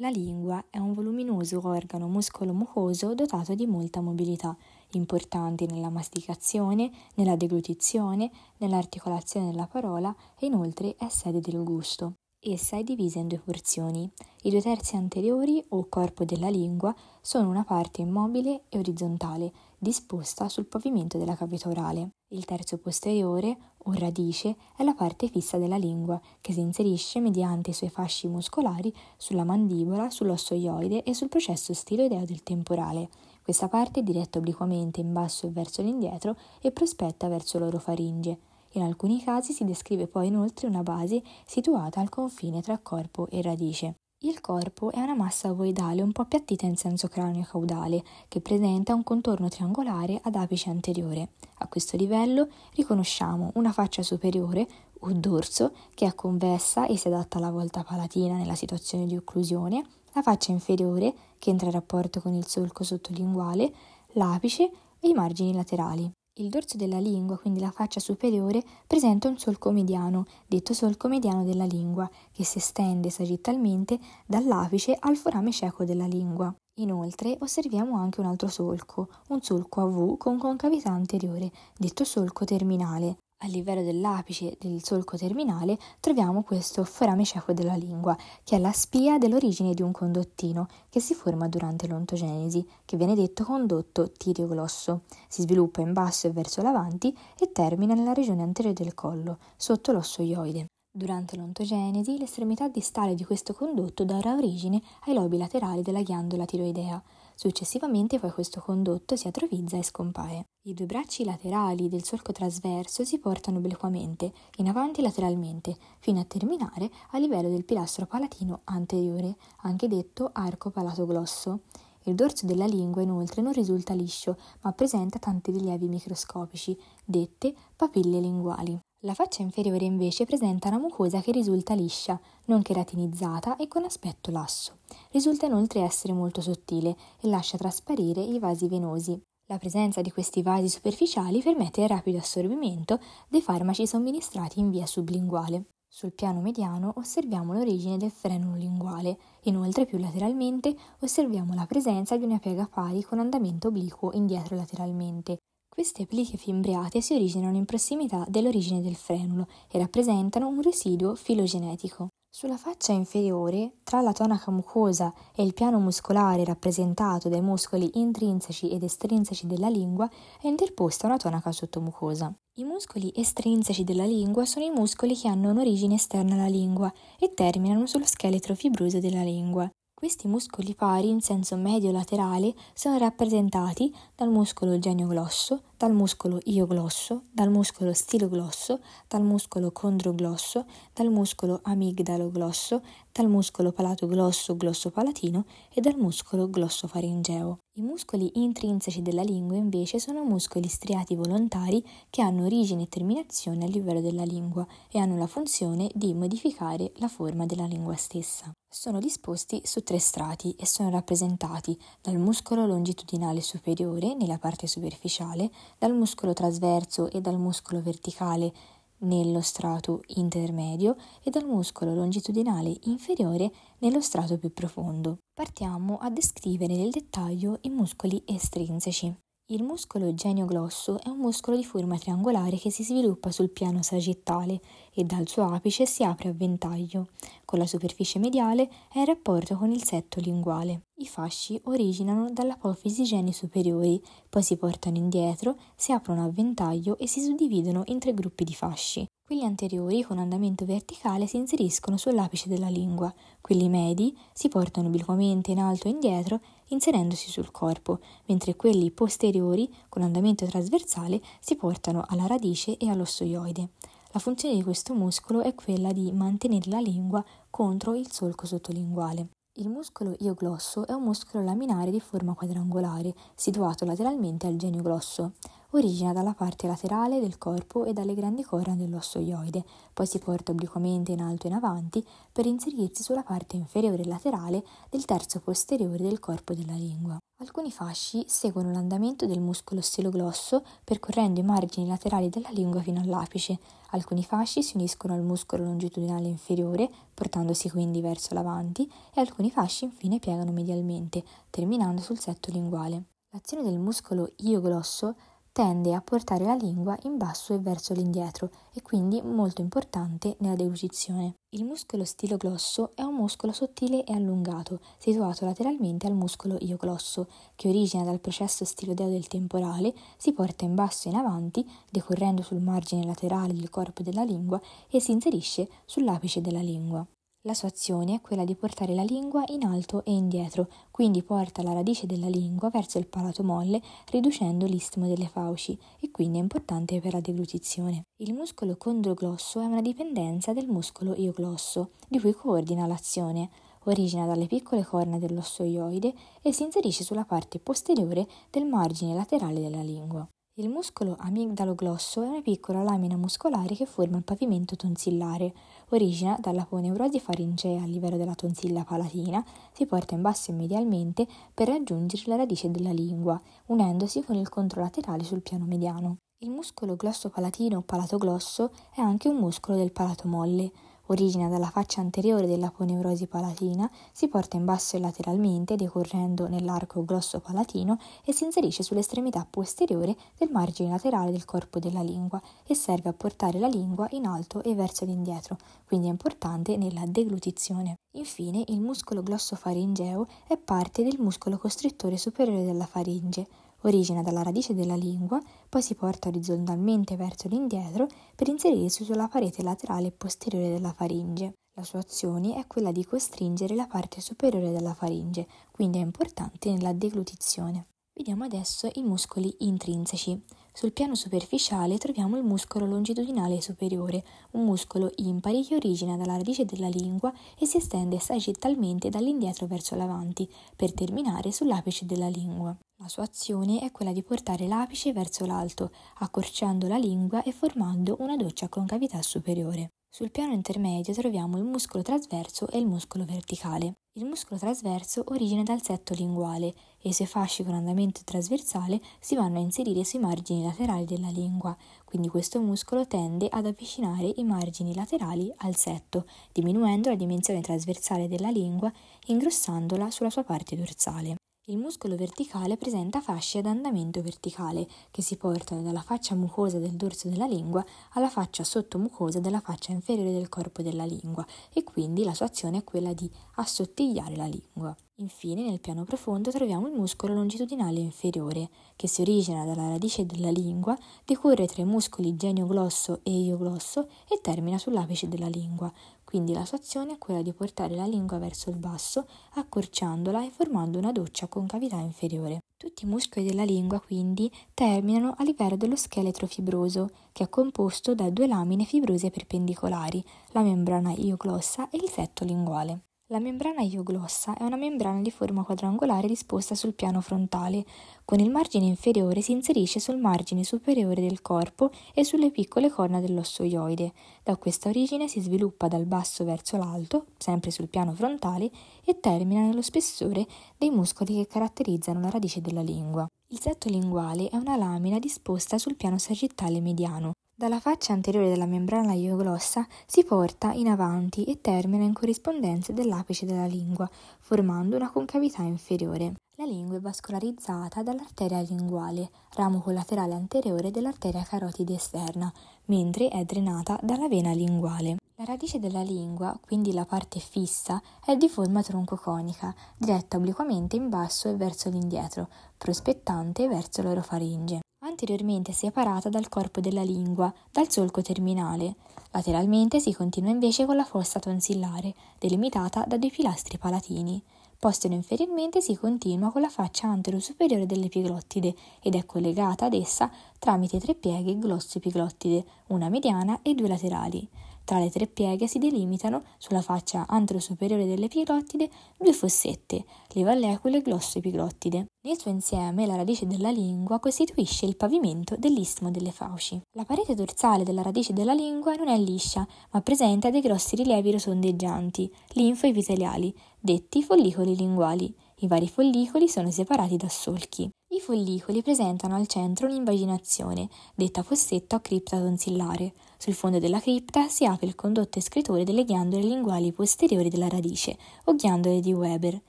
La lingua è un voluminoso organo muscolo-mucoso dotato di molta mobilità, importante nella masticazione, nella deglutizione, nell'articolazione della parola e inoltre è sede del gusto. Essa è divisa in due porzioni. I due terzi anteriori o corpo della lingua sono una parte immobile e orizzontale, disposta sul pavimento della cavità orale. Il terzo posteriore, o radice, è la parte fissa della lingua, che si inserisce mediante i suoi fasci muscolari sulla mandibola, sull'osso ioide e sul processo stiloideo del temporale. Questa parte è diretta obliquamente in basso e verso l'indietro e prospetta verso l'orofaringe. In alcuni casi si descrive poi inoltre una base situata al confine tra corpo e radice. Il corpo è una massa ovoidale un po' appiattita in senso cranio-caudale, che presenta un contorno triangolare ad apice anteriore. A questo livello riconosciamo una faccia superiore o dorso che è convessa e si adatta alla volta palatina nella situazione di occlusione, la faccia inferiore che entra in rapporto con il solco sottolinguale, l'apice e i margini laterali. Il dorso della lingua, quindi la faccia superiore, presenta un solco mediano, detto solco mediano della lingua, che si estende sagittalmente dall'apice al forame cieco della lingua. Inoltre osserviamo anche un altro solco, un solco a V con concavità anteriore, detto solco terminale. A livello dell'apice del solco terminale troviamo questo forame cieco della lingua, che è la spia dell'origine di un condottino che si forma durante l'ontogenesi, che viene detto condotto tireoglosso. Si sviluppa in basso e verso l'avanti e termina nella regione anteriore del collo, sotto l'osso ioide. Durante l'ontogenesi, l'estremità distale di questo condotto darà origine ai lobi laterali della ghiandola tiroidea. Successivamente poi questo condotto si atrovizza e scompare. I due bracci laterali del solco trasverso si portano obliquamente, in avanti lateralmente, fino a terminare a livello del pilastro palatino anteriore, anche detto arco palatoglosso. Il dorso della lingua inoltre non risulta liscio, ma presenta tanti rilievi microscopici, dette papille linguali. La faccia inferiore invece presenta una mucosa che risulta liscia, non keratinizzata e con aspetto lasso. Risulta inoltre essere molto sottile e lascia trasparire i vasi venosi. La presenza di questi vasi superficiali permette il rapido assorbimento dei farmaci somministrati in via sublinguale. Sul piano mediano osserviamo l'origine del frenulo linguale, inoltre più lateralmente osserviamo la presenza di una piega pari con andamento obliquo indietro lateralmente, queste pliche fimbriate si originano in prossimità dell'origine del frenulo e rappresentano un residuo filogenetico. Sulla faccia inferiore, tra la tonaca mucosa e il piano muscolare rappresentato dai muscoli intrinseci ed estrinseci della lingua, è interposta una tonaca sottomucosa. I muscoli estrinseci della lingua sono i muscoli che hanno un'origine esterna alla lingua e terminano sullo scheletro fibroso della lingua. Questi muscoli pari in senso medio-laterale sono rappresentati dal muscolo genioglosso, dal muscolo ioglosso, dal muscolo stiloglosso, dal muscolo condroglosso, dal muscolo amigdaloglosso, dal muscolo palatoglosso glosso-palatino e dal muscolo glossofaringeo. I muscoli intrinseci della lingua invece sono muscoli striati volontari che hanno origine e terminazione a livello della lingua e hanno la funzione di modificare la forma della lingua stessa. Sono disposti su tre strati e sono rappresentati dal muscolo longitudinale superiore nella parte superficiale, dal muscolo trasverso e dal muscolo verticale nello strato intermedio e dal muscolo longitudinale inferiore nello strato più profondo. Partiamo a descrivere nel dettaglio i muscoli estrinseci. Il muscolo genioglosso è un muscolo di forma triangolare che si sviluppa sul piano sagittale e dal suo apice si apre a ventaglio. Con la superficie mediale è in rapporto con il setto linguale. I fasci originano dall'apofisi geni superiori, poi si portano indietro, si aprono a ventaglio e si suddividono in tre gruppi di fasci. Quelli anteriori con andamento verticale si inseriscono sull'apice della lingua, quelli medi si portano obliquamente in alto e indietro inserendosi sul corpo, mentre quelli posteriori con andamento trasversale si portano alla radice e all'ossoioide. La funzione di questo muscolo è quella di mantenere la lingua contro il solco sottolinguale. Il muscolo ioglosso è un muscolo laminare di forma quadrangolare, situato lateralmente al genio glosso. Origina dalla parte laterale del corpo e dalle grandi corna dell'osso ioide, poi si porta obliquamente in alto e in avanti per inserirsi sulla parte inferiore laterale del terzo posteriore del corpo della lingua. Alcuni fasci seguono l'andamento del muscolo stiloglosso percorrendo i margini laterali della lingua fino all'apice. Alcuni fasci si uniscono al muscolo longitudinale inferiore, portandosi quindi verso l'avanti, e alcuni fasci infine piegano medialmente, terminando sul setto linguale. L'azione del muscolo ioglosso tende a portare la lingua in basso e verso l'indietro e quindi molto importante nella deglutizione. Il muscolo stiloglosso è un muscolo sottile e allungato, situato lateralmente al muscolo ioglosso, che origina dal processo stilodeo del temporale, si porta in basso e in avanti, decorrendo sul margine laterale del corpo della lingua e si inserisce sull'apice della lingua. La sua azione è quella di portare la lingua in alto e indietro, quindi porta la radice della lingua verso il palato molle, riducendo l'istmo delle fauci e quindi è importante per la deglutizione. Il muscolo condroglosso è una dipendenza del muscolo ioglosso, di cui coordina l'azione. Origina dalle piccole corna dell'osso ioide e si inserisce sulla parte posteriore del margine laterale della lingua. Il muscolo amigdaloglosso è una piccola lamina muscolare che forma il pavimento tonsillare. Origina dall'aponeurosi faringea a livello della tonsilla palatina, si porta in basso e medialmente per raggiungere la radice della lingua, unendosi con il controlaterale sul piano mediano. Il muscolo glossopalatino o palatoglosso è anche un muscolo del palato molle origina dalla faccia anteriore dell'aponeurosi palatina, si porta in basso e lateralmente decorrendo nell'arco glosso-palatino e si inserisce sull'estremità posteriore del margine laterale del corpo della lingua e serve a portare la lingua in alto e verso l'indietro, quindi è importante nella deglutizione. Infine, il muscolo glossofaringeo è parte del muscolo costrittore superiore della faringe origina dalla radice della lingua, poi si porta orizzontalmente verso l'indietro per inserirsi sulla parete laterale posteriore della faringe. La sua azione è quella di costringere la parte superiore della faringe, quindi è importante nella deglutizione. Vediamo adesso i muscoli intrinseci. Sul piano superficiale troviamo il muscolo longitudinale superiore, un muscolo impari che origina dalla radice della lingua e si estende sagittalmente dall'indietro verso l'avanti, per terminare sull'apice della lingua. La sua azione è quella di portare l'apice verso l'alto, accorciando la lingua e formando una doccia con cavità superiore. Sul piano intermedio troviamo il muscolo trasverso e il muscolo verticale. Il muscolo trasverso origina dal setto linguale e i suoi fasci con andamento trasversale si vanno a inserire sui margini laterali della lingua, quindi questo muscolo tende ad avvicinare i margini laterali al setto, diminuendo la dimensione trasversale della lingua, ingrossandola sulla sua parte dorsale. Il muscolo verticale presenta fasce ad andamento verticale che si portano dalla faccia mucosa del dorso della lingua alla faccia sottomucosa della faccia inferiore del corpo della lingua e quindi la sua azione è quella di assottigliare la lingua. Infine, nel piano profondo troviamo il muscolo longitudinale inferiore, che si origina dalla radice della lingua, decorre tra i muscoli genioglosso e ioglosso e termina sull'apice della lingua. Quindi la sua azione è quella di portare la lingua verso il basso, accorciandola e formando una doccia con cavità inferiore. Tutti i muscoli della lingua quindi terminano a livello dello scheletro fibroso, che è composto da due lamine fibrose perpendicolari, la membrana ioglossa e il setto linguale. La membrana ioglossa è una membrana di forma quadrangolare disposta sul piano frontale. Con il margine inferiore si inserisce sul margine superiore del corpo e sulle piccole corna dell'osso ioide. Da questa origine si sviluppa dal basso verso l'alto, sempre sul piano frontale, e termina nello spessore dei muscoli che caratterizzano la radice della lingua. Il setto linguale è una lamina disposta sul piano sagittale mediano. Dalla faccia anteriore della membrana ioglossa si porta in avanti e termina in corrispondenza dell'apice della lingua, formando una concavità inferiore. La lingua è vascolarizzata dall'arteria linguale, ramo collaterale anteriore dell'arteria carotide esterna, mentre è drenata dalla vena linguale. La radice della lingua, quindi la parte fissa, è di forma troncoconica, diretta obliquamente in basso e verso l'indietro, prospettante verso l'orofaringe anteriormente separata dal corpo della lingua, dal solco terminale. Lateralmente si continua invece con la fossa tonsillare, delimitata da due pilastri palatini. Postero inferiormente si continua con la faccia antero-superiore dell'epiglottide ed è collegata ad essa tramite tre pieghe glosso-epiglottide, una mediana e due laterali. Tra le tre pieghe si delimitano, sulla faccia antro-superiore dell'epiglottide, due fossette, le vallecule glosso-epiglottide. Nel suo insieme, la radice della lingua costituisce il pavimento dell'istmo delle fauci. La parete dorsale della radice della lingua non è liscia, ma presenta dei grossi rilievi rosondeggianti, linfoepiteliali, detti follicoli linguali. I vari follicoli sono separati da solchi. I follicoli presentano al centro un'invaginazione, detta fossetta o cripta tonsillare. Sul fondo della cripta si apre il condotto escretore delle ghiandole linguali posteriori della radice, o ghiandole di Weber.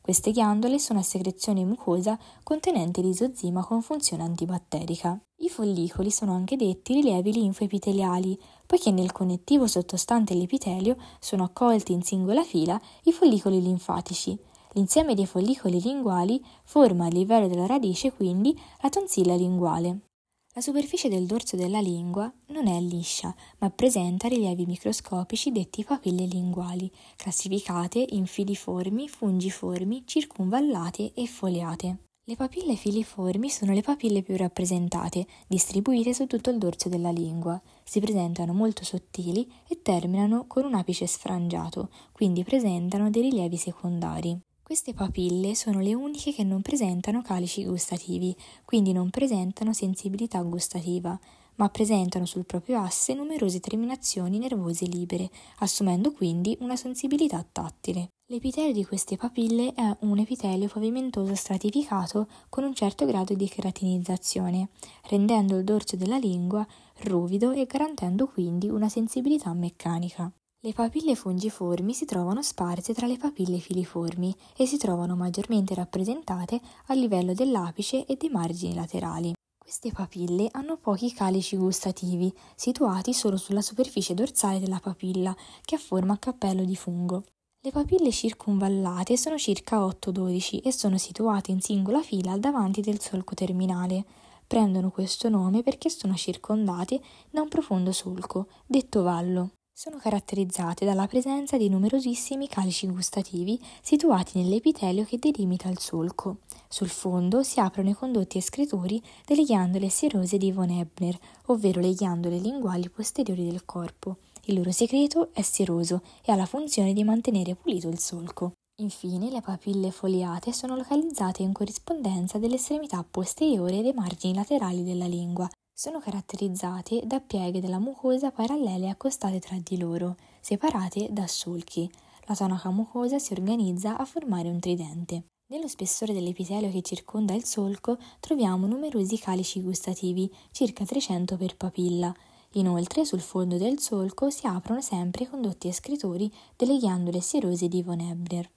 Queste ghiandole sono a secrezione mucosa contenente l'isozima con funzione antibatterica. I follicoli sono anche detti rilievi linfoepiteliali, poiché nel connettivo sottostante l'epitelio sono accolti in singola fila i follicoli linfatici. L'insieme dei follicoli linguali forma a livello della radice quindi la tonsilla linguale. La superficie del dorso della lingua non è liscia, ma presenta rilievi microscopici detti papille linguali, classificate in filiformi, fungiformi, circunvallate e foliate. Le papille filiformi sono le papille più rappresentate, distribuite su tutto il dorso della lingua. Si presentano molto sottili e terminano con un apice sfrangiato, quindi presentano dei rilievi secondari. Queste papille sono le uniche che non presentano calici gustativi, quindi non presentano sensibilità gustativa, ma presentano sul proprio asse numerose terminazioni nervose libere, assumendo quindi una sensibilità tattile. L'epitelio di queste papille è un epitelio pavimentoso stratificato con un certo grado di keratinizzazione, rendendo il dorso della lingua ruvido e garantendo quindi una sensibilità meccanica. Le papille fungiformi si trovano sparse tra le papille filiformi e si trovano maggiormente rappresentate a livello dell'apice e dei margini laterali. Queste papille hanno pochi calici gustativi, situati solo sulla superficie dorsale della papilla, che ha forma a cappello di fungo. Le papille circunvallate sono circa 8-12 e sono situate in singola fila davanti del solco terminale. Prendono questo nome perché sono circondate da un profondo solco, detto vallo. Sono caratterizzate dalla presenza di numerosissimi calici gustativi situati nell'epitelio che delimita il solco. Sul fondo si aprono i condotti escretori delle ghiandole sierose di von Ebner, ovvero le ghiandole linguali posteriori del corpo. Il loro segreto è seroso e ha la funzione di mantenere pulito il solco. Infine, le papille foliate sono localizzate in corrispondenza dell'estremità posteriore dei margini laterali della lingua, sono caratterizzate da pieghe della mucosa parallele accostate tra di loro, separate da solchi. La tonaca mucosa si organizza a formare un tridente. Nello spessore dell'epitelio che circonda il solco troviamo numerosi calici gustativi, circa 300 per papilla. Inoltre, sul fondo del solco si aprono sempre i condotti escretori delle ghiandole sierose di von Ebner.